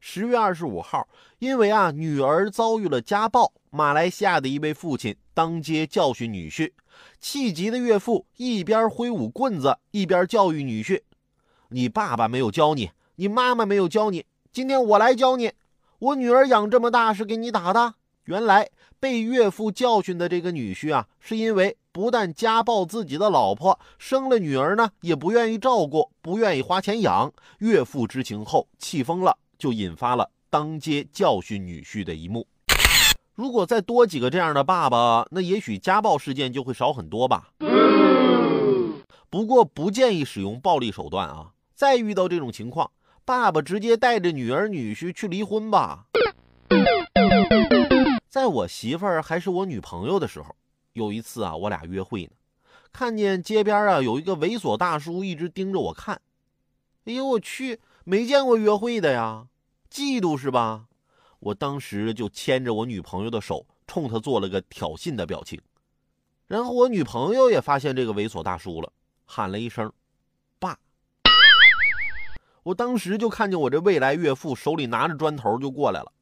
十月二十五号，因为啊女儿遭遇了家暴，马来西亚的一位父亲当街教训女婿，气急的岳父一边挥舞棍子，一边教育女婿：“你爸爸没有教你，你妈妈没有教你，今天我来教你。我女儿养这么大是给你打的。”原来被岳父教训的这个女婿啊，是因为不但家暴自己的老婆，生了女儿呢也不愿意照顾，不愿意花钱养。岳父知情后气疯了。就引发了当街教训女婿的一幕。如果再多几个这样的爸爸，那也许家暴事件就会少很多吧。不过不建议使用暴力手段啊！再遇到这种情况，爸爸直接带着女儿女婿去离婚吧。在我媳妇儿还是我女朋友的时候，有一次啊，我俩约会呢，看见街边啊有一个猥琐大叔一直盯着我看。哎呦我去，没见过约会的呀！嫉妒是吧？我当时就牵着我女朋友的手，冲他做了个挑衅的表情。然后我女朋友也发现这个猥琐大叔了，喊了一声“爸”。我当时就看见我这未来岳父手里拿着砖头就过来了。